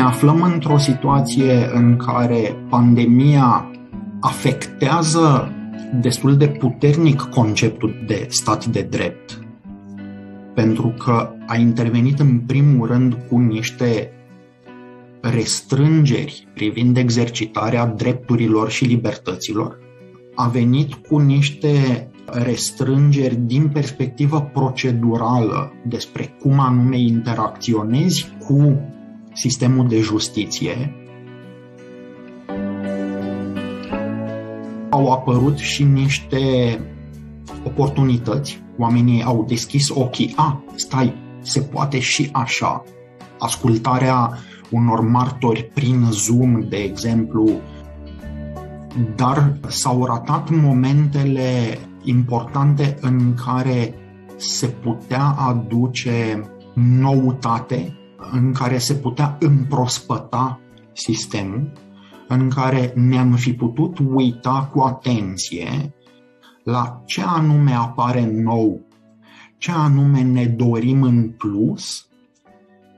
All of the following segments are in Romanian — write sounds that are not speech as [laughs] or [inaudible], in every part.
Ne aflăm într-o situație în care pandemia afectează destul de puternic conceptul de stat de drept, pentru că a intervenit în primul rând cu niște restrângeri privind exercitarea drepturilor și libertăților, a venit cu niște restrângeri din perspectivă procedurală despre cum anume interacționezi cu sistemul de justiție, au apărut și niște oportunități. Oamenii au deschis ochii. A, stai, se poate și așa. Ascultarea unor martori prin Zoom, de exemplu, dar s-au ratat momentele importante în care se putea aduce noutate, în care se putea împrospăta sistemul, în care ne-am fi putut uita cu atenție la ce anume apare nou, ce anume ne dorim în plus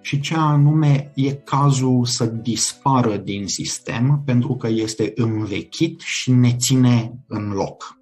și ce anume e cazul să dispară din sistem pentru că este învechit și ne ține în loc.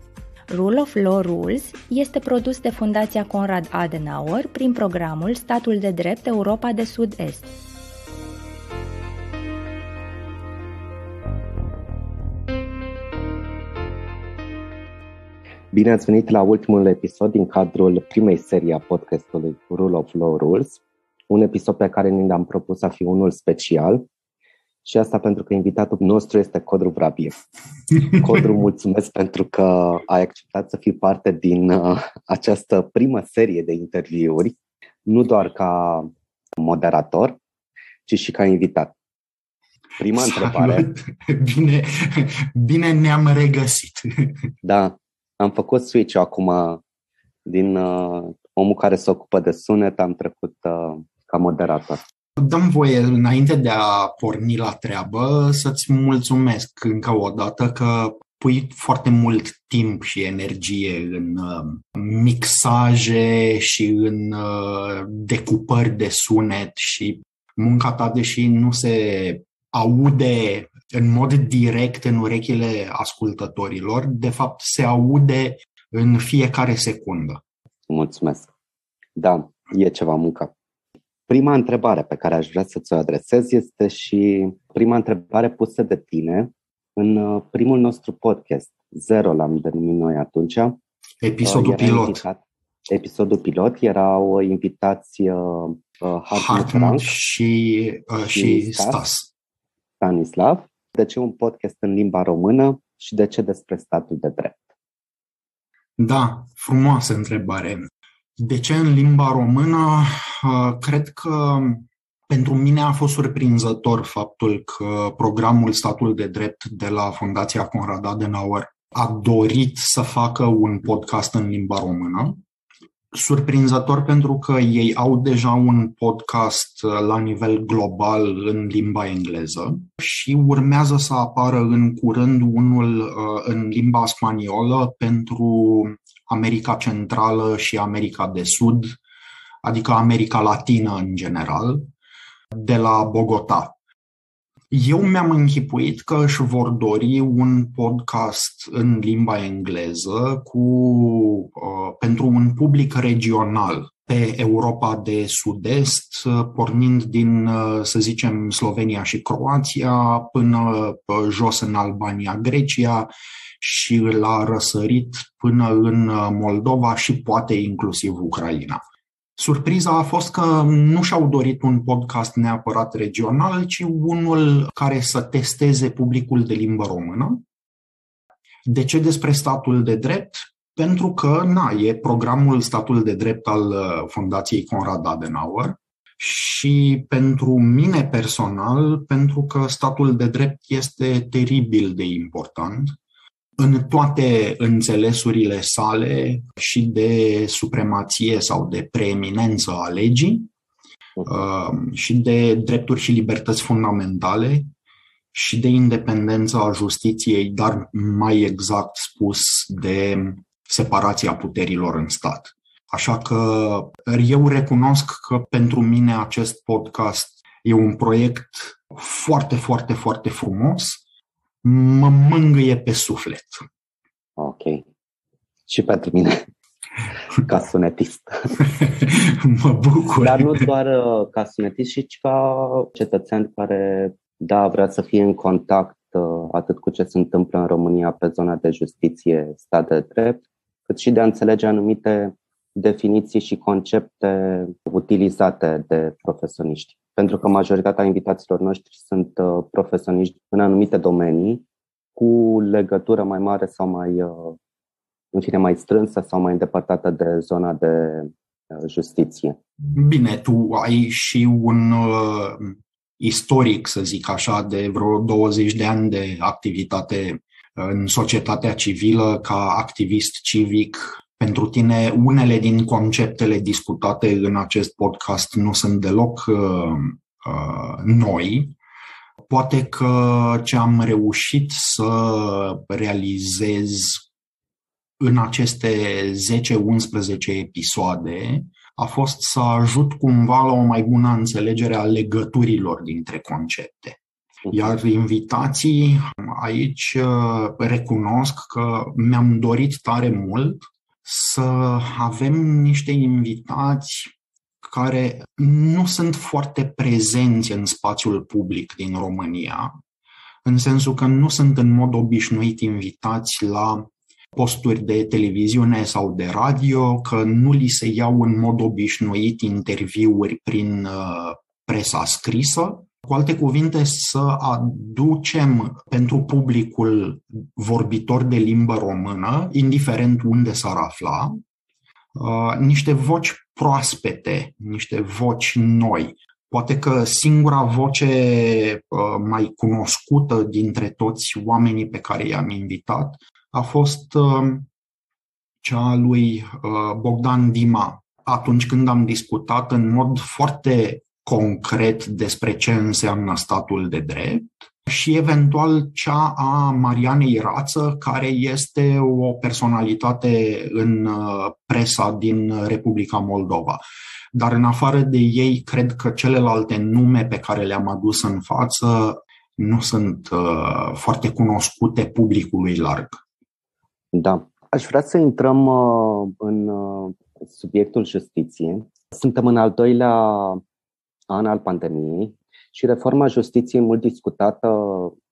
Rule of Law Rules este produs de Fundația Conrad Adenauer prin programul Statul de Drept Europa de Sud-Est. Bine ați venit la ultimul episod din cadrul primei serii a podcastului Rule of Law Rules, un episod pe care ni l-am propus să fie unul special, și asta pentru că invitatul nostru este Codru Vrabie. [laughs] Codru, mulțumesc pentru că ai acceptat să fii parte din uh, această primă serie de interviuri, nu doar ca moderator, ci și ca invitat. Prima Salut. întrebare. [laughs] Bine, bine ne-am regăsit. [laughs] Da, am făcut switch acum din uh, omul care se ocupă de sunet, am trecut uh, ca moderator. Dăm voie, înainte de a porni la treabă, să-ți mulțumesc încă o dată că pui foarte mult timp și energie în uh, mixaje și în uh, decupări de sunet și munca ta, deși nu se aude în mod direct în urechile ascultătorilor, de fapt se aude în fiecare secundă. Mulțumesc. Da, e ceva muncă. Prima întrebare pe care aș vrea să ți-o adresez este și prima întrebare pusă de tine în uh, primul nostru podcast. Zero l-am denumit noi atunci. Episodul pilot. Invitat, episodul pilot era o invitație uh, Hartmut și, uh, și Stas. Stanislav. De ce un podcast în limba română și de ce despre statul de drept? Da, frumoasă întrebare. De ce în limba română? Cred că pentru mine a fost surprinzător faptul că programul Statul de Drept de la Fundația Conrad Adenauer a dorit să facă un podcast în limba română. Surprinzător pentru că ei au deja un podcast la nivel global în limba engleză și urmează să apară în curând unul în limba spaniolă pentru America Centrală și America de Sud, adică America Latină în general, de la Bogota. Eu mi-am închipuit că își vor dori un podcast în limba engleză cu, uh, pentru un public regional pe Europa de Sud-Est, pornind din, uh, să zicem, Slovenia și Croația, până uh, jos în Albania, Grecia și l-a răsărit până în uh, Moldova și poate inclusiv Ucraina. Surpriza a fost că nu și-au dorit un podcast neapărat regional, ci unul care să testeze publicul de limbă română. De ce despre statul de drept? pentru că, na, e programul Statul de Drept al uh, Fundației Conrad Adenauer și pentru mine personal, pentru că statul de drept este teribil de important în toate înțelesurile sale și de supremație sau de preeminență a legii uh, și de drepturi și libertăți fundamentale și de independența a justiției, dar mai exact spus de separația puterilor în stat. Așa că eu recunosc că pentru mine acest podcast e un proiect foarte, foarte, foarte frumos. Mă mângâie pe suflet. Ok. Și pentru mine, [laughs] ca sunetist. [laughs] mă bucur. Dar nu doar uh, ca sunetist, ci ca cetățean care, da, vrea să fie în contact uh, atât cu ce se întâmplă în România pe zona de justiție, stat de drept, cât și de a înțelege anumite definiții și concepte utilizate de profesioniști. Pentru că majoritatea invitaților noștri sunt uh, profesioniști în anumite domenii, cu legătură mai mare sau mai, uh, în fine, mai strânsă sau mai îndepărtată de zona de uh, justiție. Bine, tu ai și un uh, istoric, să zic așa, de vreo 20 de ani de activitate în societatea civilă ca activist civic pentru tine, unele din conceptele discutate în acest podcast nu sunt deloc uh, uh, noi. Poate că ce am reușit să realizez în aceste 10-11 episoade a fost să ajut cumva la o mai bună înțelegere a legăturilor dintre concepte. Iar invitații aici uh, recunosc că mi-am dorit tare mult să avem niște invitați care nu sunt foarte prezenți în spațiul public din România, în sensul că nu sunt în mod obișnuit invitați la posturi de televiziune sau de radio, că nu li se iau în mod obișnuit interviuri prin uh, presa scrisă cu alte cuvinte, să aducem pentru publicul vorbitor de limbă română, indiferent unde s-ar afla, uh, niște voci proaspete, niște voci noi. Poate că singura voce uh, mai cunoscută dintre toți oamenii pe care i-am invitat a fost uh, cea a lui Bogdan Dima. Atunci când am discutat în mod foarte concret despre ce înseamnă statul de drept și eventual cea a Marianei Rață, care este o personalitate în uh, presa din Republica Moldova. Dar în afară de ei, cred că celelalte nume pe care le-am adus în față nu sunt uh, foarte cunoscute publicului larg. Da. Aș vrea să intrăm uh, în uh, subiectul justiției. Suntem în al doilea an al pandemiei și reforma justiției mult discutată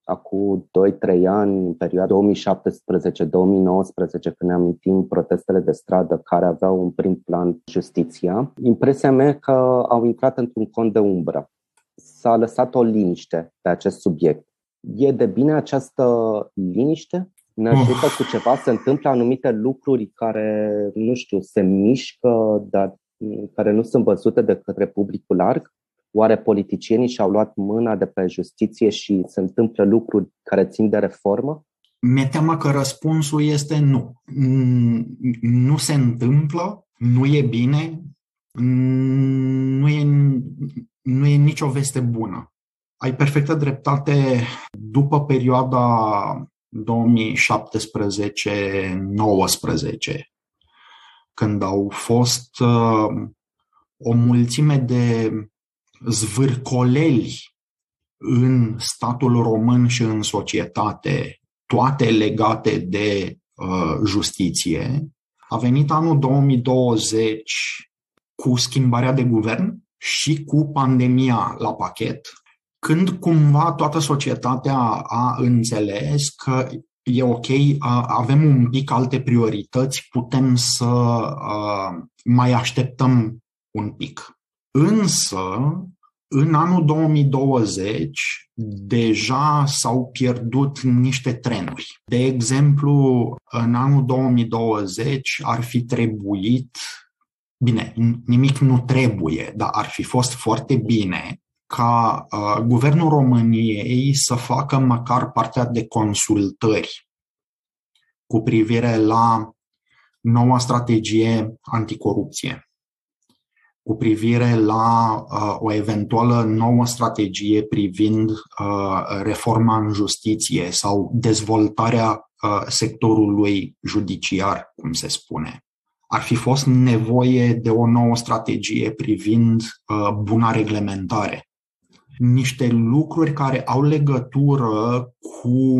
acum 2-3 ani, în perioada 2017-2019, când ne amintim protestele de stradă care aveau un prim plan justiția, impresia mea că au intrat într-un cont de umbră. S-a lăsat o liniște pe acest subiect. E de bine această liniște? Ne ajută cu ceva? Se întâmplă anumite lucruri care, nu știu, se mișcă, dar care nu sunt văzute de către publicul larg? Oare politicienii și-au luat mâna de pe justiție și se întâmplă lucruri care țin de reformă? Mi-e teamă că răspunsul este nu. Nu se întâmplă, nu e bine, nu e, nu e nicio veste bună. Ai perfectă dreptate după perioada 2017-19, când au fost uh, o mulțime de zvârcoleli în statul român și în societate, toate legate de uh, justiție, a venit anul 2020 cu schimbarea de guvern și cu pandemia la pachet, când cumva toată societatea a înțeles că e ok, avem un pic alte priorități, putem să uh, mai așteptăm un pic. Însă, În anul 2020 deja s-au pierdut niște trenuri. De exemplu, în anul 2020 ar fi trebuit, bine, nimic nu trebuie, dar ar fi fost foarte bine ca uh, guvernul României să facă măcar partea de consultări cu privire la noua strategie anticorupție cu privire la uh, o eventuală nouă strategie privind uh, reforma în justiție sau dezvoltarea uh, sectorului judiciar, cum se spune. Ar fi fost nevoie de o nouă strategie privind uh, buna reglementare. Niște lucruri care au legătură cu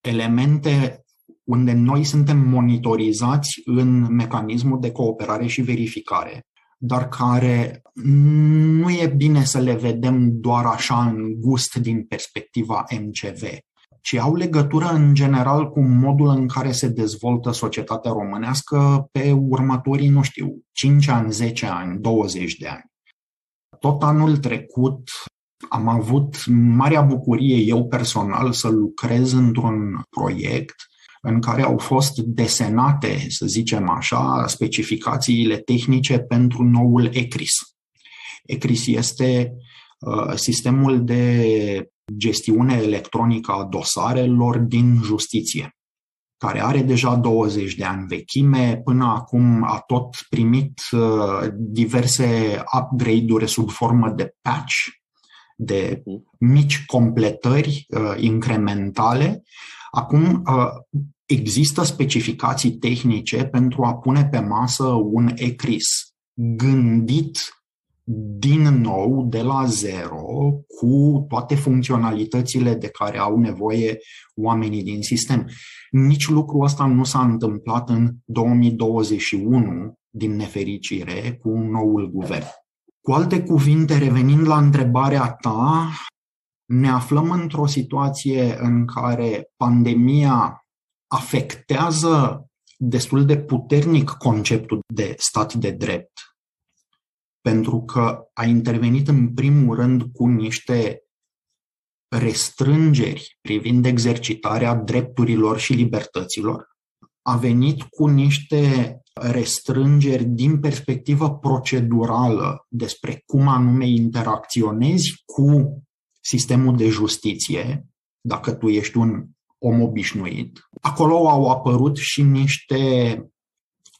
elemente unde noi suntem monitorizați în mecanismul de cooperare și verificare dar care nu e bine să le vedem doar așa în gust din perspectiva MCV, ci au legătură în general cu modul în care se dezvoltă societatea românească pe următorii, nu știu, 5 ani, 10 ani, 20 de ani. Tot anul trecut am avut marea bucurie eu personal să lucrez într-un proiect în care au fost desenate, să zicem așa, specificațiile tehnice pentru noul ECRIS. ECRIS este uh, sistemul de gestiune electronică a dosarelor din justiție, care are deja 20 de ani vechime, până acum a tot primit uh, diverse upgrade-uri sub formă de patch, de mici completări uh, incrementale. Acum există specificații tehnice pentru a pune pe masă un ECRIS gândit din nou, de la zero, cu toate funcționalitățile de care au nevoie oamenii din sistem. Nici lucrul ăsta nu s-a întâmplat în 2021, din nefericire, cu noul guvern. Cu alte cuvinte, revenind la întrebarea ta, ne aflăm într-o situație în care pandemia afectează destul de puternic conceptul de stat de drept, pentru că a intervenit în primul rând cu niște restrângeri privind exercitarea drepturilor și libertăților, a venit cu niște restrângeri din perspectivă procedurală despre cum anume interacționezi cu sistemul de justiție, dacă tu ești un om obișnuit. Acolo au apărut și niște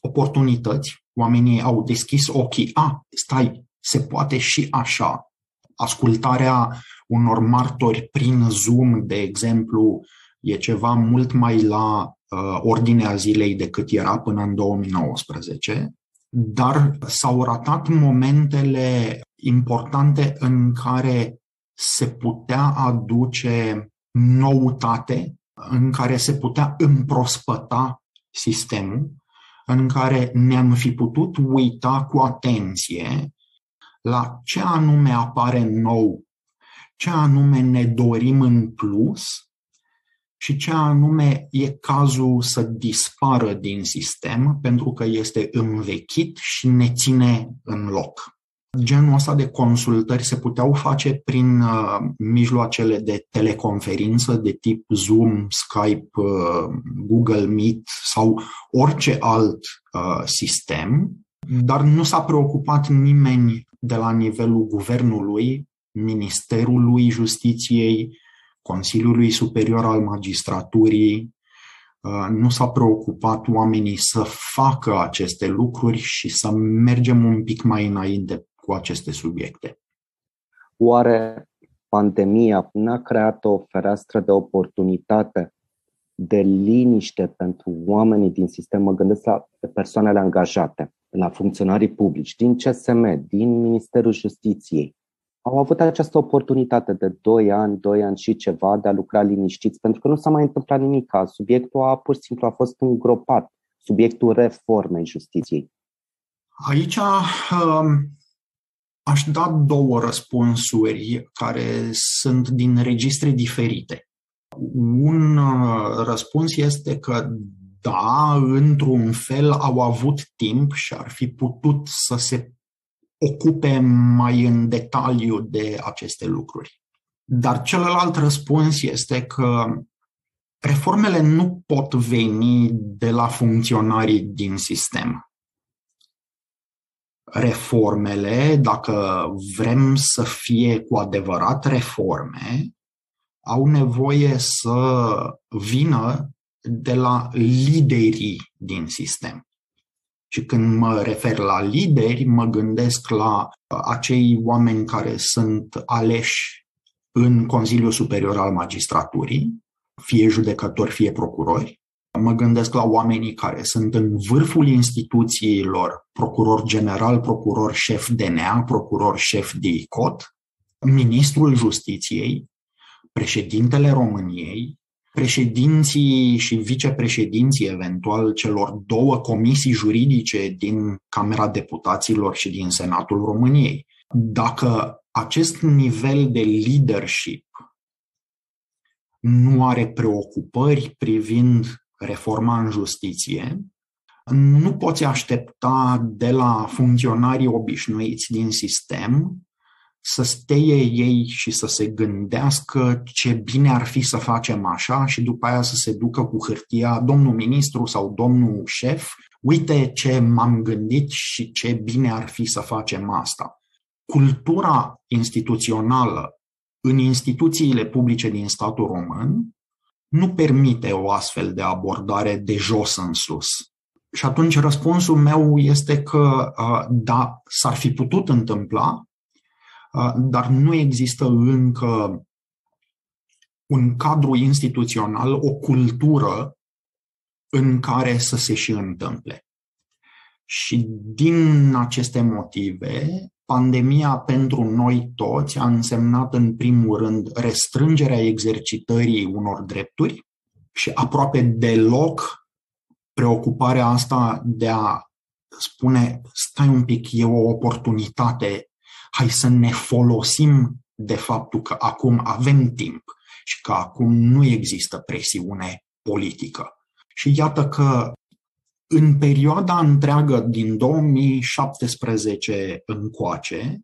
oportunități. Oamenii au deschis ochii. A, stai, se poate și așa. Ascultarea unor martori prin Zoom, de exemplu, e ceva mult mai la uh, ordinea zilei decât era până în 2019, dar s-au ratat momentele importante în care se putea aduce noutate în care se putea împrospăta sistemul, în care ne-am fi putut uita cu atenție la ce anume apare nou, ce anume ne dorim în plus și ce anume e cazul să dispară din sistem pentru că este învechit și ne ține în loc. Genul ăsta de consultări se puteau face prin uh, mijloacele de teleconferință de tip Zoom, Skype, uh, Google Meet sau orice alt uh, sistem, dar nu s-a preocupat nimeni de la nivelul guvernului, Ministerului Justiției, Consiliului Superior al Magistraturii, uh, nu s-a preocupat oamenii să facă aceste lucruri și să mergem un pic mai înainte cu aceste subiecte. Oare pandemia n-a creat o fereastră de oportunitate de liniște pentru oamenii din sistem? Mă gândesc la persoanele angajate, la funcționarii publici, din CSM, din Ministerul Justiției. Au avut această oportunitate de 2 ani, 2 ani și ceva de a lucra liniștiți, pentru că nu s-a mai întâmplat nimic. Subiectul a pur și simplu a fost îngropat, subiectul reformei justiției. Aici um, Aș da două răspunsuri care sunt din registre diferite. Un uh, răspuns este că da, într-un fel au avut timp și ar fi putut să se ocupe mai în detaliu de aceste lucruri. Dar celălalt răspuns este că reformele nu pot veni de la funcționarii din sistem. Reformele, dacă vrem să fie cu adevărat reforme, au nevoie să vină de la liderii din sistem. Și când mă refer la lideri, mă gândesc la acei oameni care sunt aleși în Consiliul Superior al Magistraturii, fie judecători, fie procurori. Mă gândesc la oamenii care sunt în vârful instituțiilor, procuror general, procuror șef DNA, procuror șef DICOT, ministrul justiției, președintele României, președinții și vicepreședinții eventual celor două comisii juridice din Camera Deputaților și din Senatul României. Dacă acest nivel de leadership nu are preocupări privind reforma în justiție, nu poți aștepta de la funcționarii obișnuiți din sistem să steie ei și să se gândească ce bine ar fi să facem așa și după aia să se ducă cu hârtia domnul ministru sau domnul șef, uite ce m-am gândit și ce bine ar fi să facem asta. Cultura instituțională în instituțiile publice din statul român nu permite o astfel de abordare de jos în sus. Și atunci răspunsul meu este că da, s-ar fi putut întâmpla, dar nu există încă un cadru instituțional, o cultură în care să se și întâmple. Și din aceste motive, pandemia pentru noi toți a însemnat în primul rând restrângerea exercitării unor drepturi și aproape deloc preocuparea asta de a spune stai un pic, e o oportunitate hai să ne folosim de faptul că acum avem timp și că acum nu există presiune politică. Și iată că în perioada întreagă din 2017 încoace,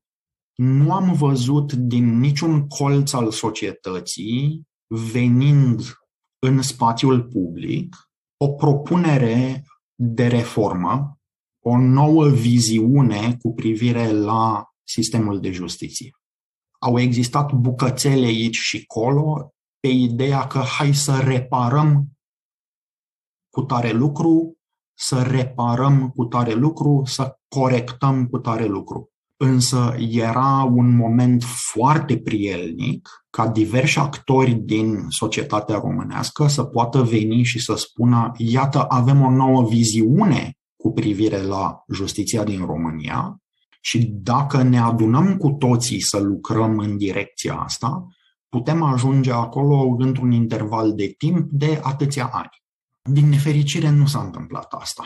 nu am văzut din niciun colț al societății venind în spațiul public o propunere de reformă, o nouă viziune cu privire la sistemul de justiție. Au existat bucățele aici și colo pe ideea că hai să reparăm cu tare lucru, să reparăm cu tare lucru, să corectăm cu tare lucru. Însă era un moment foarte prielnic ca diversi actori din societatea românească să poată veni și să spună iată, avem o nouă viziune cu privire la justiția din România și dacă ne adunăm cu toții să lucrăm în direcția asta, putem ajunge acolo într-un interval de timp de atâția ani. Din nefericire nu s-a întâmplat asta.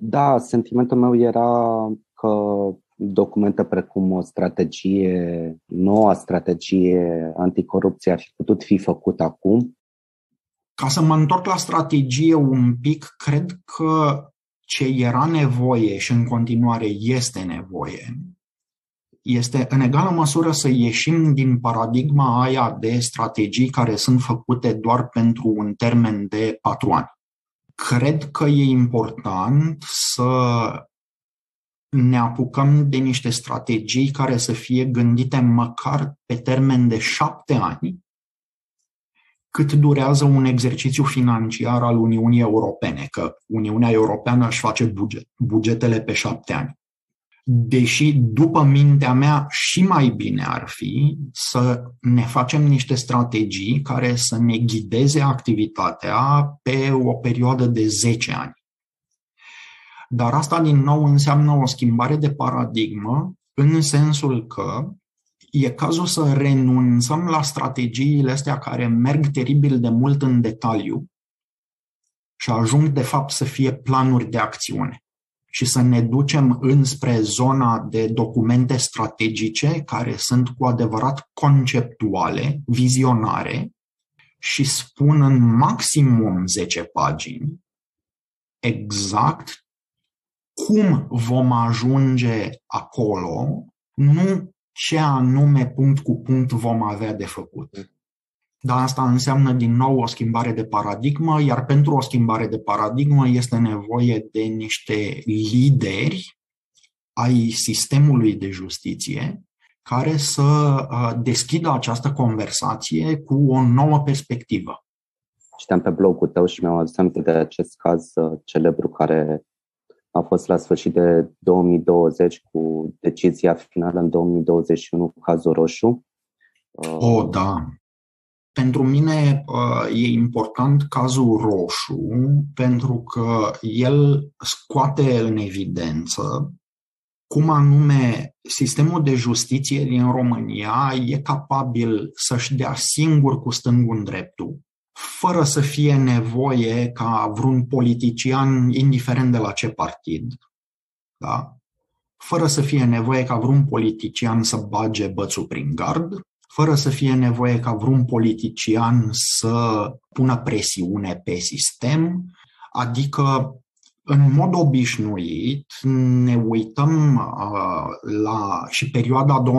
Da, sentimentul meu era că documente precum o strategie, noua strategie anticorupție ar fi putut fi făcut acum? Ca să mă întorc la strategie un pic, cred că ce era nevoie și în continuare este nevoie, este în egală măsură să ieșim din paradigma aia de strategii care sunt făcute doar pentru un termen de patru ani. Cred că e important să ne apucăm de niște strategii care să fie gândite măcar pe termen de șapte ani cât durează un exercițiu financiar al Uniunii Europene, că Uniunea Europeană își face buget, bugetele pe șapte ani. Deși, după mintea mea, și mai bine ar fi să ne facem niște strategii care să ne ghideze activitatea pe o perioadă de 10 ani. Dar asta, din nou, înseamnă o schimbare de paradigmă în sensul că e cazul să renunțăm la strategiile astea care merg teribil de mult în detaliu și ajung de fapt să fie planuri de acțiune și să ne ducem înspre zona de documente strategice care sunt cu adevărat conceptuale, vizionare și spun în maximum 10 pagini exact cum vom ajunge acolo, nu ce anume punct cu punct vom avea de făcut. Dar asta înseamnă din nou o schimbare de paradigmă, iar pentru o schimbare de paradigmă este nevoie de niște lideri ai sistemului de justiție care să uh, deschidă această conversație cu o nouă perspectivă. Citeam pe blogul tău și mi-am adus aminte de acest caz uh, celebru care a fost la sfârșit de 2020 cu decizia finală în 2021, cazul roșu. Oh, da. Pentru mine e important cazul roșu pentru că el scoate în evidență cum anume sistemul de justiție din România e capabil să-și dea singur cu stângul în dreptul, fără să fie nevoie ca vreun politician, indiferent de la ce partid, da? fără să fie nevoie ca vreun politician să bage bățul prin gard, fără să fie nevoie ca vreun politician să pună presiune pe sistem, adică în mod obișnuit ne uităm uh, la și perioada 2017-2019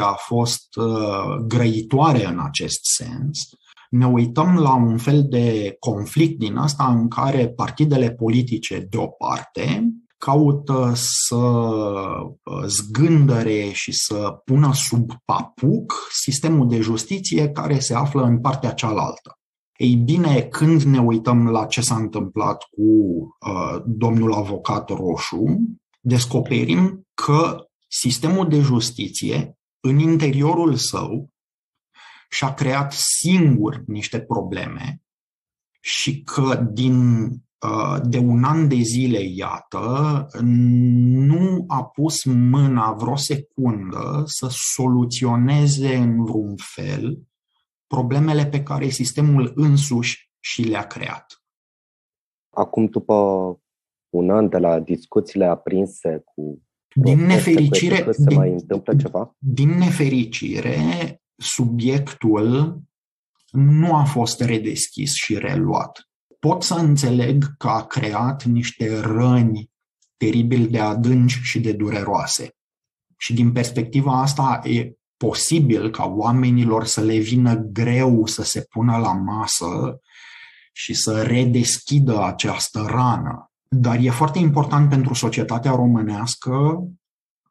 a fost uh, grăitoare în acest sens. Ne uităm la un fel de conflict din asta în care partidele politice de o parte caută să uh, zgândăre și să pună sub papuc sistemul de justiție care se află în partea cealaltă. Ei bine, când ne uităm la ce s-a întâmplat cu uh, domnul avocat Roșu, descoperim că sistemul de justiție, în interiorul său, și-a creat singur niște probleme și că din uh, de un an de zile, iată, nu a pus mâna vreo secundă să soluționeze în vreun fel problemele pe care sistemul însuși și le-a creat. Acum, după un an de la discuțiile aprinse cu din nefericire, se din, mai întâmplă ceva? Din nefericire, subiectul nu a fost redeschis și reluat. Pot să înțeleg că a creat niște răni teribil de adânci și de dureroase. Și din perspectiva asta e posibil ca oamenilor să le vină greu să se pună la masă și să redeschidă această rană. Dar e foarte important pentru societatea românească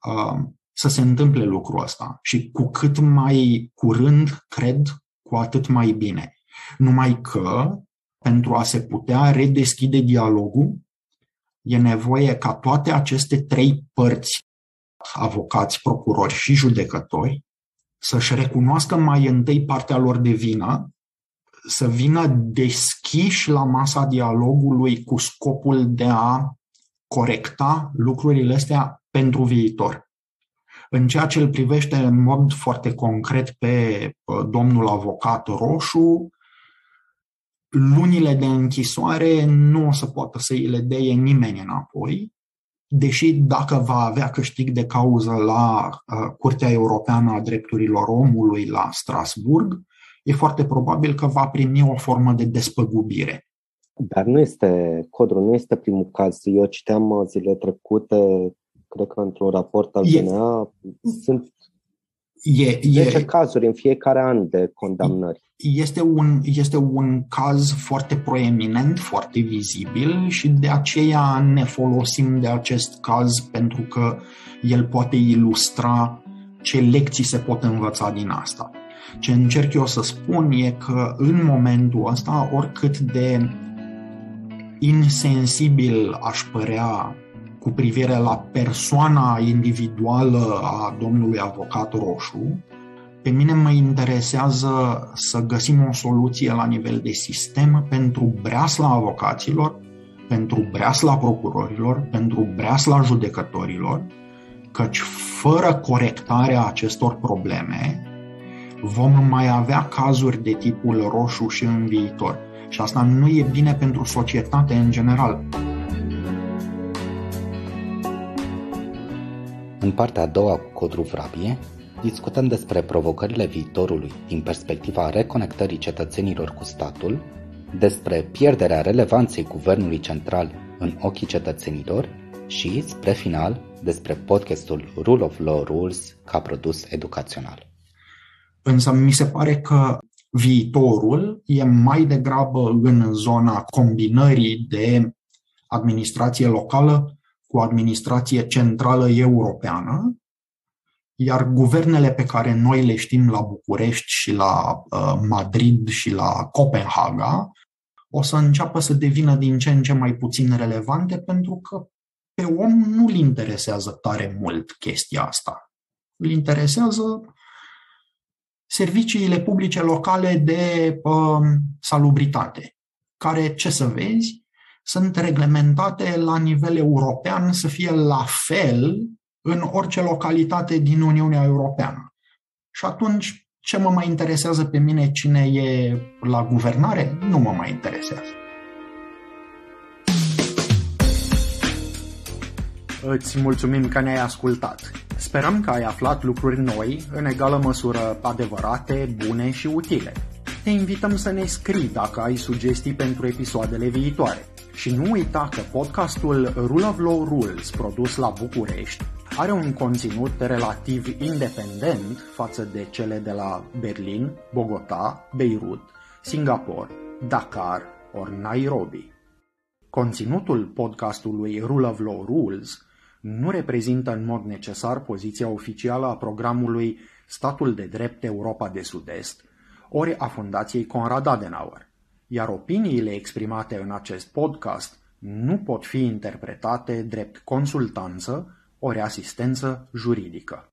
uh, să se întâmple lucrul ăsta. Și cu cât mai curând, cred, cu atât mai bine. Numai că, pentru a se putea redeschide dialogul, e nevoie ca toate aceste trei părți, avocați, procurori și judecători, să-și recunoască mai întâi partea lor de vină, să vină deschiși la masa dialogului cu scopul de a corecta lucrurile astea pentru viitor. În ceea ce îl privește în mod foarte concret pe domnul avocat Roșu, lunile de închisoare nu o să poată să îi le deie nimeni înapoi, deși dacă va avea câștig de cauză la uh, Curtea Europeană a Drepturilor Omului la Strasburg, e foarte probabil că va primi o formă de despăgubire. Dar nu este, Codru, nu este primul caz. Eu citeam uh, zile trecute, cred că într-un raport al DNA, sunt E, 10 e, cazuri în fiecare an de condamnări. Este un, este un caz foarte proeminent, foarte vizibil și de aceea ne folosim de acest caz pentru că el poate ilustra ce lecții se pot învăța din asta. Ce încerc eu să spun e că în momentul ăsta, oricât de insensibil aș părea cu privire la persoana individuală a domnului avocat Roșu, pe mine mă interesează să găsim o soluție la nivel de sistem pentru breasla avocaților, pentru breasla procurorilor, pentru breasla judecătorilor, căci fără corectarea acestor probleme vom mai avea cazuri de tipul roșu și în viitor. Și asta nu e bine pentru societate în general. În partea a doua cu Codru Vrabie, discutăm despre provocările viitorului din perspectiva reconectării cetățenilor cu statul, despre pierderea relevanței guvernului central în ochii cetățenilor și, spre final, despre podcastul Rule of Law Rules ca produs educațional. Însă mi se pare că viitorul e mai degrabă în zona combinării de administrație locală cu administrație centrală europeană, iar guvernele pe care noi le știm la București și la uh, Madrid și la Copenhaga o să înceapă să devină din ce în ce mai puțin relevante pentru că pe om nu-l interesează tare mult chestia asta. Îl interesează serviciile publice locale de uh, salubritate, care, ce să vezi, sunt reglementate la nivel european să fie la fel în orice localitate din Uniunea Europeană. Și atunci, ce mă mai interesează pe mine cine e la guvernare? Nu mă mai interesează. Îți mulțumim că ne-ai ascultat. Sperăm că ai aflat lucruri noi, în egală măsură adevărate, bune și utile. Te invităm să ne scrii dacă ai sugestii pentru episoadele viitoare. Și nu uita că podcastul Rule of Law Rules, produs la București, are un conținut relativ independent față de cele de la Berlin, Bogota, Beirut, Singapore, Dakar ori Nairobi. Conținutul podcastului Rule of Law Rules nu reprezintă în mod necesar poziția oficială a programului Statul de Drept Europa de Sud-Est, ori a Fundației Conrad Adenauer, iar opiniile exprimate în acest podcast nu pot fi interpretate drept consultanță ori asistență juridică.